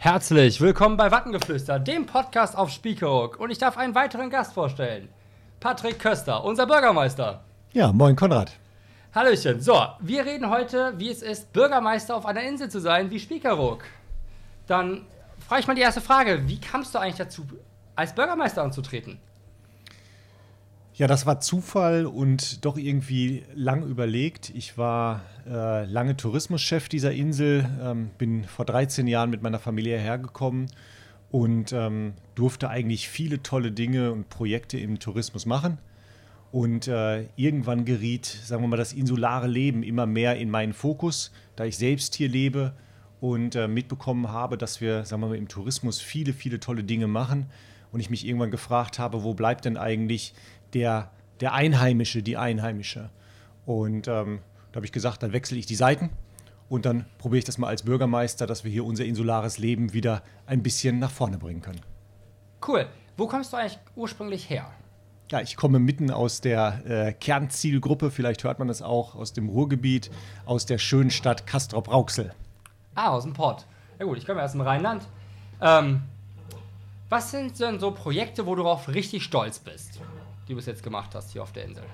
Herzlich willkommen bei Wattengeflüster, dem Podcast auf Spiekeroog. Und ich darf einen weiteren Gast vorstellen. Patrick Köster, unser Bürgermeister. Ja, moin Konrad. Hallöchen. So, wir reden heute, wie es ist, Bürgermeister auf einer Insel zu sein, wie Spiekeroog. Dann frage ich mal die erste Frage. Wie kamst du eigentlich dazu, als Bürgermeister anzutreten? Ja, das war Zufall und doch irgendwie lang überlegt. Ich war äh, lange Tourismuschef dieser Insel, ähm, bin vor 13 Jahren mit meiner Familie hergekommen und ähm, durfte eigentlich viele tolle Dinge und Projekte im Tourismus machen. Und äh, irgendwann geriet, sagen wir mal, das insulare Leben immer mehr in meinen Fokus, da ich selbst hier lebe und äh, mitbekommen habe, dass wir, sagen wir mal, im Tourismus viele, viele tolle Dinge machen. Und ich mich irgendwann gefragt habe, wo bleibt denn eigentlich der, der Einheimische, die Einheimische. Und ähm, da habe ich gesagt, dann wechsle ich die Seiten und dann probiere ich das mal als Bürgermeister, dass wir hier unser insulares Leben wieder ein bisschen nach vorne bringen können. Cool. Wo kommst du eigentlich ursprünglich her? Ja, ich komme mitten aus der äh, Kernzielgruppe, vielleicht hört man das auch, aus dem Ruhrgebiet, aus der schönen Stadt Castrop-Rauxel. Ah, aus dem Port. Ja gut, ich komme aus dem Rheinland. Ähm, was sind denn so Projekte, wo du darauf richtig stolz bist? Die du bis jetzt gemacht hast hier auf der Insel?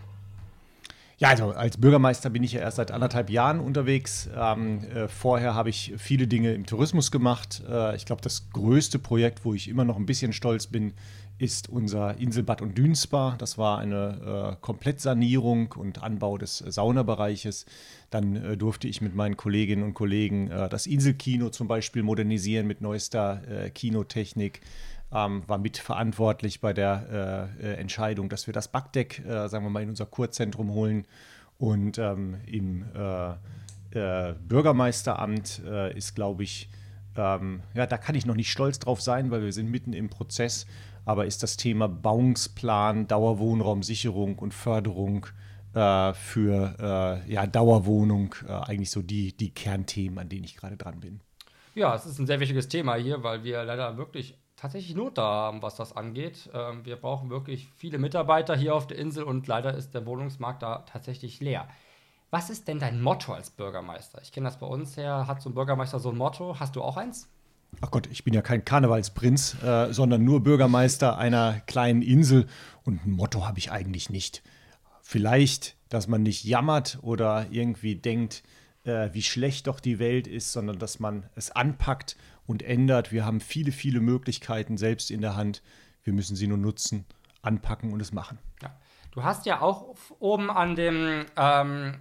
Ja, also als Bürgermeister bin ich ja erst seit anderthalb Jahren unterwegs. Ähm, äh, vorher habe ich viele Dinge im Tourismus gemacht. Äh, ich glaube, das größte Projekt, wo ich immer noch ein bisschen stolz bin, ist unser Inselbad und Dünspa. Das war eine äh, Komplettsanierung und Anbau des Saunabereiches. Dann äh, durfte ich mit meinen Kolleginnen und Kollegen äh, das Inselkino zum Beispiel modernisieren mit neuester äh, Kinotechnik ähm, war mitverantwortlich bei der äh, äh, Entscheidung, dass wir das Backdeck, äh, sagen wir mal, in unser Kurzentrum holen. Und ähm, im äh, äh, Bürgermeisteramt äh, ist, glaube ich, ähm, ja, da kann ich noch nicht stolz drauf sein, weil wir sind mitten im Prozess. Aber ist das Thema Bauungsplan, Dauerwohnraumsicherung und Förderung für ja, Dauerwohnung eigentlich so die, die Kernthemen, an denen ich gerade dran bin. Ja, es ist ein sehr wichtiges Thema hier, weil wir leider wirklich tatsächlich Not da haben, was das angeht. Ähm, wir brauchen wirklich viele Mitarbeiter hier auf der Insel und leider ist der Wohnungsmarkt da tatsächlich leer. Was ist denn dein Motto als Bürgermeister? Ich kenne das bei uns her, hat so ein Bürgermeister so ein Motto. Hast du auch eins? Ach Gott, ich bin ja kein Karnevalsprinz, äh, sondern nur Bürgermeister einer kleinen Insel und ein Motto habe ich eigentlich nicht. Vielleicht, dass man nicht jammert oder irgendwie denkt, äh, wie schlecht doch die Welt ist, sondern dass man es anpackt und ändert. Wir haben viele, viele Möglichkeiten selbst in der Hand. Wir müssen sie nur nutzen, anpacken und es machen. Ja. Du hast ja auch oben an dem, ähm,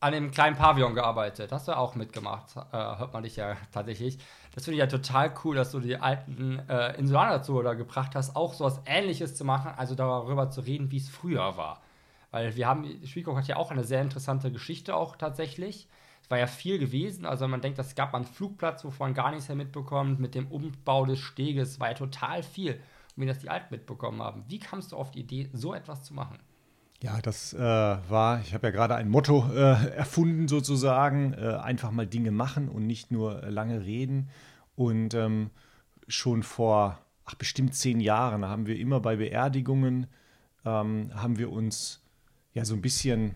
an dem kleinen Pavillon gearbeitet. Hast du auch mitgemacht, äh, hört man dich ja tatsächlich. Das finde ich ja total cool, dass du die alten äh, Insulaner dazu oder gebracht hast, auch so was Ähnliches zu machen, also darüber zu reden, wie es früher war. Weil wir haben, Spielkoch hat ja auch eine sehr interessante Geschichte auch tatsächlich war ja viel gewesen. Also man denkt, es gab einen Flugplatz, wovon gar nichts mehr mitbekommt, mit dem Umbau des Steges, war ja total viel. Und wie das die Alten mitbekommen haben. Wie kamst du auf die Idee, so etwas zu machen? Ja, das äh, war, ich habe ja gerade ein Motto äh, erfunden sozusagen, äh, einfach mal Dinge machen und nicht nur lange reden. Und ähm, schon vor, ach bestimmt zehn Jahren haben wir immer bei Beerdigungen, ähm, haben wir uns ja so ein bisschen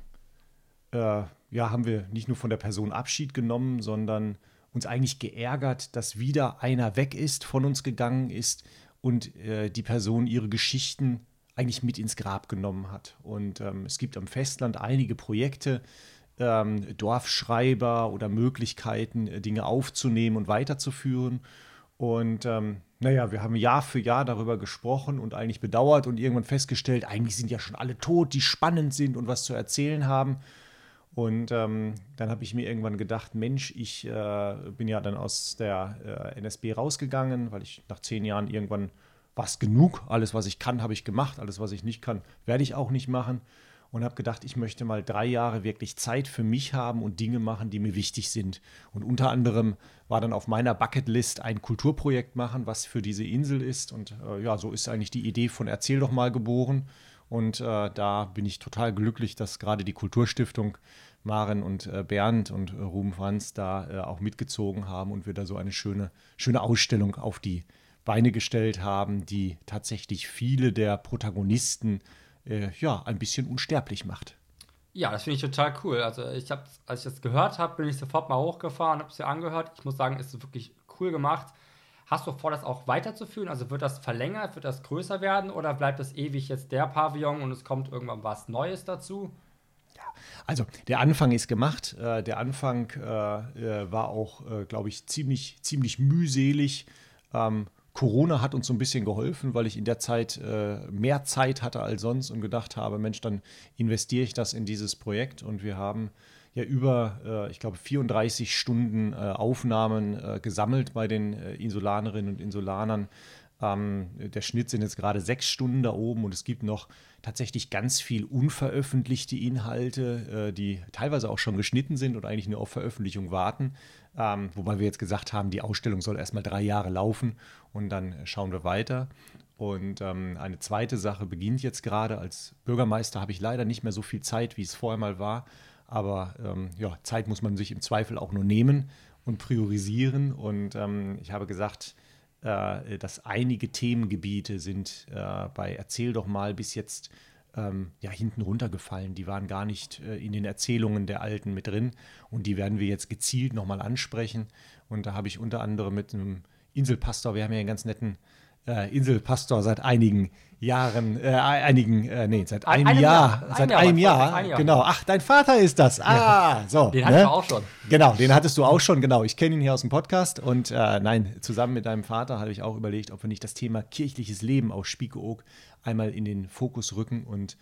äh, ja, haben wir nicht nur von der Person Abschied genommen, sondern uns eigentlich geärgert, dass wieder einer weg ist, von uns gegangen ist und äh, die Person ihre Geschichten eigentlich mit ins Grab genommen hat. Und ähm, es gibt am Festland einige Projekte, ähm, Dorfschreiber oder Möglichkeiten, äh, Dinge aufzunehmen und weiterzuführen. Und ähm, naja, wir haben Jahr für Jahr darüber gesprochen und eigentlich bedauert und irgendwann festgestellt, eigentlich sind ja schon alle tot, die spannend sind und was zu erzählen haben. Und ähm, dann habe ich mir irgendwann gedacht, Mensch, ich äh, bin ja dann aus der äh, NSB rausgegangen, weil ich nach zehn Jahren irgendwann war es genug. Alles, was ich kann, habe ich gemacht. Alles, was ich nicht kann, werde ich auch nicht machen. Und habe gedacht, ich möchte mal drei Jahre wirklich Zeit für mich haben und Dinge machen, die mir wichtig sind. Und unter anderem war dann auf meiner Bucketlist ein Kulturprojekt machen, was für diese Insel ist. Und äh, ja, so ist eigentlich die Idee von Erzähl doch mal geboren. Und äh, da bin ich total glücklich, dass gerade die Kulturstiftung Maren und äh, Bernd und äh, Ruben Franz da äh, auch mitgezogen haben und wir da so eine schöne, schöne Ausstellung auf die Beine gestellt haben, die tatsächlich viele der Protagonisten äh, ja ein bisschen unsterblich macht. Ja, das finde ich total cool. Also ich habe, als ich das gehört habe, bin ich sofort mal hochgefahren, habe es mir angehört. Ich muss sagen, es ist wirklich cool gemacht. Hast du vor, das auch weiterzuführen? Also wird das verlängert, wird das größer werden oder bleibt das ewig jetzt der Pavillon und es kommt irgendwann was Neues dazu? Also der Anfang ist gemacht. Äh, der Anfang äh, äh war auch, glaube ich, ziemlich, ziemlich mühselig. Ähm, Corona hat uns so ein bisschen geholfen, weil ich in der Zeit mehr Zeit hatte als sonst und gedacht habe, Mensch, dann investiere ich das in dieses Projekt. Und wir haben ja über, ich glaube, 34 Stunden Aufnahmen gesammelt bei den Insulanerinnen und Insulanern. Ähm, der Schnitt sind jetzt gerade sechs Stunden da oben und es gibt noch tatsächlich ganz viel unveröffentlichte Inhalte, äh, die teilweise auch schon geschnitten sind und eigentlich nur auf Veröffentlichung warten. Ähm, wobei wir jetzt gesagt haben, die Ausstellung soll erstmal drei Jahre laufen und dann schauen wir weiter. Und ähm, eine zweite Sache beginnt jetzt gerade. Als Bürgermeister habe ich leider nicht mehr so viel Zeit, wie es vorher mal war. Aber ähm, ja, Zeit muss man sich im Zweifel auch nur nehmen und priorisieren. Und ähm, ich habe gesagt, äh, dass einige Themengebiete sind äh, bei Erzähl doch mal bis jetzt ähm, ja, hinten runtergefallen. Die waren gar nicht äh, in den Erzählungen der Alten mit drin. Und die werden wir jetzt gezielt nochmal ansprechen. Und da habe ich unter anderem mit einem Inselpastor, wir haben ja einen ganz netten äh, Inselpastor seit einigen Jahren, äh, einigen, äh, nee, seit einem, einem Jahr, Jahr, seit einem Jahr, ein Jahr, genau. Ach, dein Vater ist das. Ah, ja. so. Den ne? hattest du auch schon. Genau, den hattest du auch schon, genau. Ich kenne ihn hier aus dem Podcast und äh, nein, zusammen mit deinem Vater habe ich auch überlegt, ob wir nicht das Thema kirchliches Leben aus Spiekeroog einmal in den Fokus rücken und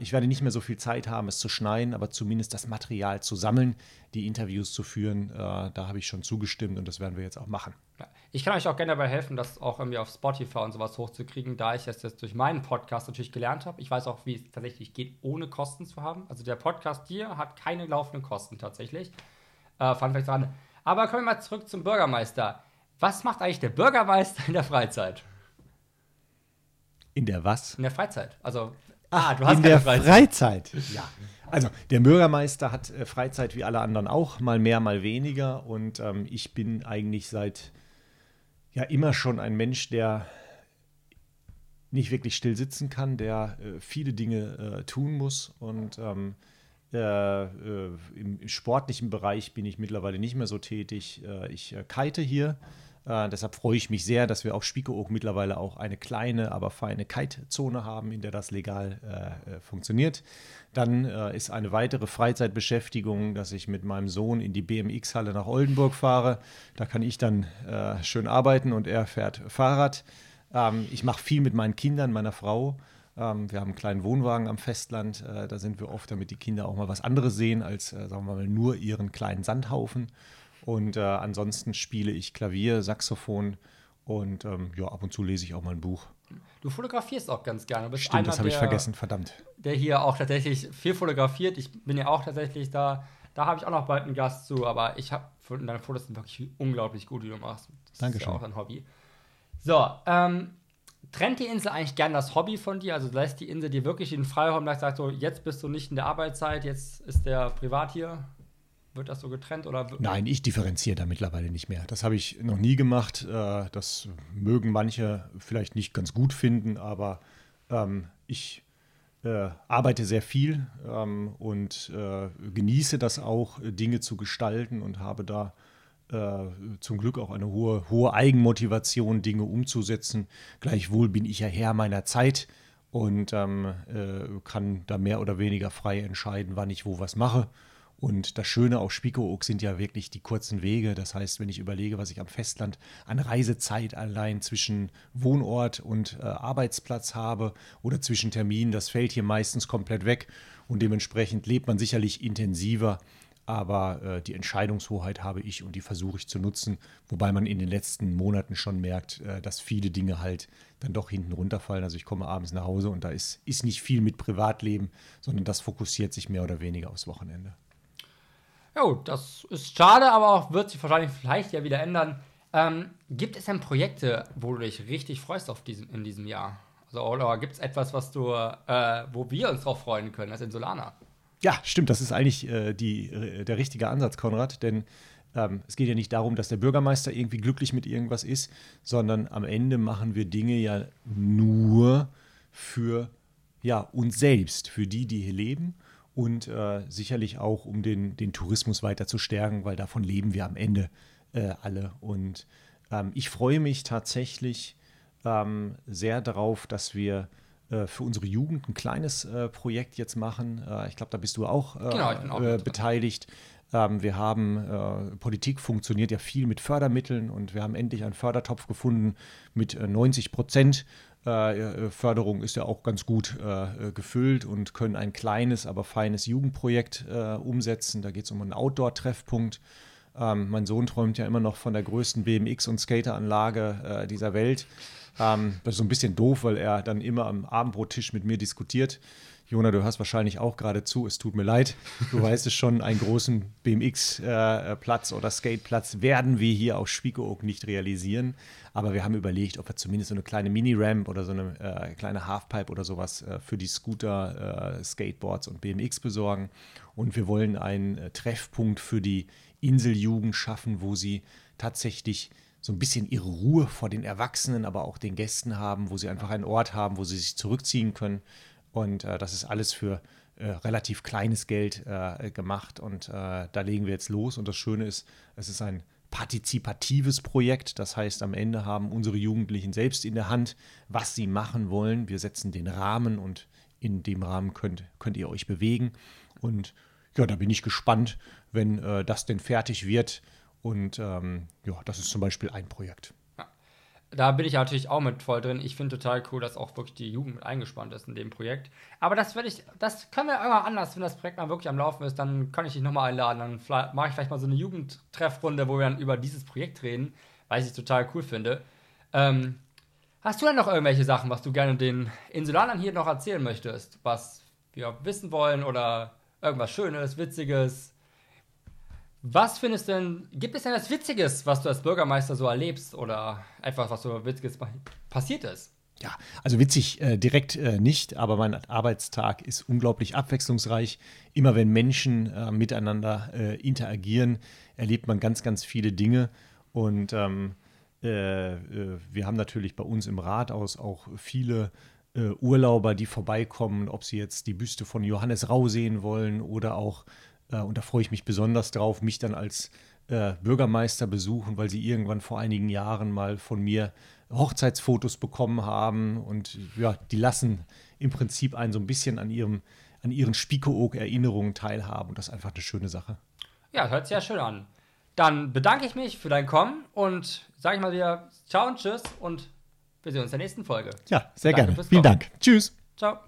ich werde nicht mehr so viel Zeit haben, es zu schneiden, aber zumindest das Material zu sammeln, die Interviews zu führen. Äh, da habe ich schon zugestimmt und das werden wir jetzt auch machen. Ich kann euch auch gerne dabei helfen, das auch irgendwie auf Spotify und sowas hochzukriegen, da ich es jetzt durch meinen Podcast natürlich gelernt habe. Ich weiß auch, wie es tatsächlich geht, ohne Kosten zu haben. Also der Podcast hier hat keine laufenden Kosten tatsächlich. Äh, fand vielleicht dran. Aber kommen wir mal zurück zum Bürgermeister. Was macht eigentlich der Bürgermeister in der Freizeit? In der was? In der Freizeit. Also Ah, du hast in der Freizeit. Freizeit. Ja. Also der Bürgermeister hat äh, Freizeit wie alle anderen auch, mal mehr, mal weniger. Und ähm, ich bin eigentlich seit ja immer schon ein Mensch, der nicht wirklich still sitzen kann, der äh, viele Dinge äh, tun muss. Und ähm, äh, äh im, sportlichen Bereich bin ich mittlerweile nicht mehr so tätig. Äh, ich kite hier äh, deshalb freue ich mich sehr, dass wir auf Spiekeroog mittlerweile auch eine kleine, aber feine Kite-Zone haben, in der das legal äh, äh funktioniert. Dann äh, ist eine weitere Freizeitbeschäftigung, dass ich mit meinem Sohn in die BMX-Halle nach Oldenburg fahre. Da kann ich dann äh, schön arbeiten und er fährt Fahrrad. Ähm, ich mache viel mit meinen Kindern, meiner Frau. Ähm, wir haben einen kleinen Wohnwagen am Festland. Äh, da sind wir oft, damit die Kinder auch mal was anderes sehen als, sagen wir mal, nur ihren kleinen Sandhaufen. Und äh, ansonsten spiele ich Klavier, Saxophon und ähm, ja, ab und zu lese ich auch mal ein Buch. Du fotografierst auch ganz gerne. Du Stimmt, das habe ich vergessen, verdammt. Der hier auch tatsächlich viel fotografiert. Ich bin ja auch tatsächlich da. Da habe ich auch noch bald einen Gast zu, aber ich habe deine Fotos sind wirklich unglaublich gut, die du machst. Das Dankeschön. ist ja auch ein Hobby. So, ähm, trennt die Insel eigentlich gern das Hobby von dir? Also lässt die Insel dir wirklich den Freiraum, dass sagt so, jetzt bist du nicht in der Arbeitszeit, jetzt ist der privat hier? Wird das so getrennt oder? Nein, ich differenziere da mittlerweile nicht mehr. Das habe ich noch nie gemacht. Äh, das mögen manche vielleicht nicht ganz gut finden, aber ähm, ich äh, arbeite sehr viel ähm, und äh, genieße das auch, Dinge zu gestalten und habe da zum Glück auch eine hohe, hohe Eigenmotivation, Dinge umzusetzen. Gleichwohl bin ich ja Herr meiner Zeit und ähm, kann da mehr oder weniger frei entscheiden, wann ich wo was mache. Und das Schöne auf Spiekeroog sind ja wirklich die kurzen Wege. Das heißt, wenn ich überlege, was ich am Festland an Reisezeit allein zwischen Wohnort und äh, Arbeitsplatz habe oder zwischen Terminen, das fällt hier meistens komplett weg. Und dementsprechend lebt man sicherlich intensiver. Aber äh, die Entscheidungshoheit habe ich und die versuche ich zu nutzen. Wobei man in den letzten Monaten schon merkt, äh, dass viele Dinge halt dann doch hinten runterfallen. Also ich komme abends nach Hause und da ist, ist nicht viel mit Privatleben, sondern das fokussiert sich mehr oder weniger aufs Wochenende. Jo, das ist schade, aber auch wird sich wahrscheinlich vielleicht ja wieder ändern. Ähm, gibt es denn Projekte, wo du dich richtig freust auf diesem, in diesem Jahr? Also, oder gibt es etwas, was du, äh, wo wir uns drauf freuen können als Insulaner? Ja, stimmt, das ist eigentlich äh, die, äh, der richtige Ansatz, Konrad, denn ähm, es geht ja nicht darum, dass der Bürgermeister irgendwie glücklich mit irgendwas ist, sondern am Ende machen wir Dinge ja nur für ja, uns selbst, für die, die hier leben und äh, sicherlich auch, um den, den Tourismus weiter zu stärken, weil davon leben wir am Ende äh, alle. Und ähm, ich freue mich tatsächlich ähm, sehr darauf, dass wir äh, für unsere Jugend ein kleines äh, Projekt jetzt machen. Äh, ich glaube, da bist du auch, äh, genau, auch beteiligt. Ähm, wir haben, Politik funktioniert ja viel mit Fördermitteln und wir haben endlich einen Fördertopf gefunden mit 90 Prozent. Förderung ist ja auch ganz gut gefüllt und können ein kleines, aber feines Jugendprojekt umsetzen. Da geht es um einen Outdoor-Treffpunkt. Ähm, mein Sohn träumt ja immer noch von der größten BMX- und Skateranlage äh, dieser Welt. Ähm, das ist so ein bisschen doof, weil er dann immer am Abendbrottisch mit mir diskutiert. Jona, du hast wahrscheinlich auch gerade zu, es tut mir leid. Du weißt es schon, einen großen BMX-Platz äh, oder Skateplatz werden wir hier auf Spiekeroog nicht realisieren. Aber wir haben überlegt, ob wir zumindest so eine kleine Mini-Ramp oder so eine äh, kleine Halfpipe oder sowas äh, für die Scooter, äh, Skateboards und BMX besorgen. Und wir wollen einen äh, Treffpunkt für die Inseljugend schaffen, wo sie tatsächlich so ein bisschen ihre Ruhe vor den Erwachsenen, aber auch den Gästen haben, wo sie einfach einen Ort haben, wo sie sich zurückziehen können. Und äh, das ist alles für äh, relativ kleines Geld äh, gemacht. Und äh, da legen wir jetzt los. Und das Schöne ist, es ist ein partizipatives Projekt. Das heißt, am Ende haben unsere Jugendlichen selbst in der Hand, was sie machen wollen. Wir setzen den Rahmen und in dem Rahmen könnt, könnt ihr euch bewegen. Und ja, da bin ich gespannt, wenn äh, das denn fertig wird und ähm, ja, das ist zum Beispiel ein Projekt. Ja. Da bin ich natürlich auch mit voll drin. Ich finde total cool, dass auch wirklich die Jugend mit eingespannt ist in dem Projekt. Aber das werde ich, das können wir irgendwann anders, wenn das Projekt mal wirklich am Laufen ist, dann kann ich dich nochmal einladen. Dann mache ich vielleicht mal so eine Jugendtreffrunde, wo wir dann über dieses Projekt reden, weil ich es total cool finde. Ähm, hast du denn noch irgendwelche Sachen, was du gerne den Insulanern hier noch erzählen möchtest, was wir wissen wollen oder irgendwas Schönes, Witziges? Was findest du denn, gibt es denn was Witziges, was du als Bürgermeister so erlebst oder etwas, was so Witziges passiert ist? Ja, also witzig äh, direkt äh, nicht, aber mein Arbeitstag ist unglaublich abwechslungsreich. Immer wenn Menschen äh, miteinander äh, interagieren, erlebt man ganz, ganz viele Dinge. Und ähm, äh, äh, wir haben natürlich bei uns im Rathaus auch viele Urlauber, die vorbeikommen, ob sie jetzt die Büste von Johannes Rau sehen wollen oder auch und da freue ich mich besonders drauf, mich dann als äh, Bürgermeister besuchen, weil sie irgendwann vor einigen Jahren mal von mir Hochzeitsfotos bekommen haben. Und ja, die lassen im Prinzip einen so ein bisschen an, ihrem, an ihren Spiekeroog-Erinnerungen teilhaben. Und das ist einfach eine schöne Sache. Ja, hört sich ja schön an. Dann bedanke ich mich für dein Kommen und sage ich mal wieder Ciao und Tschüss und wir sehen uns in der nächsten Folge. Ja, sehr Danke gerne. Vielen Dank. Tschüss. Ciao.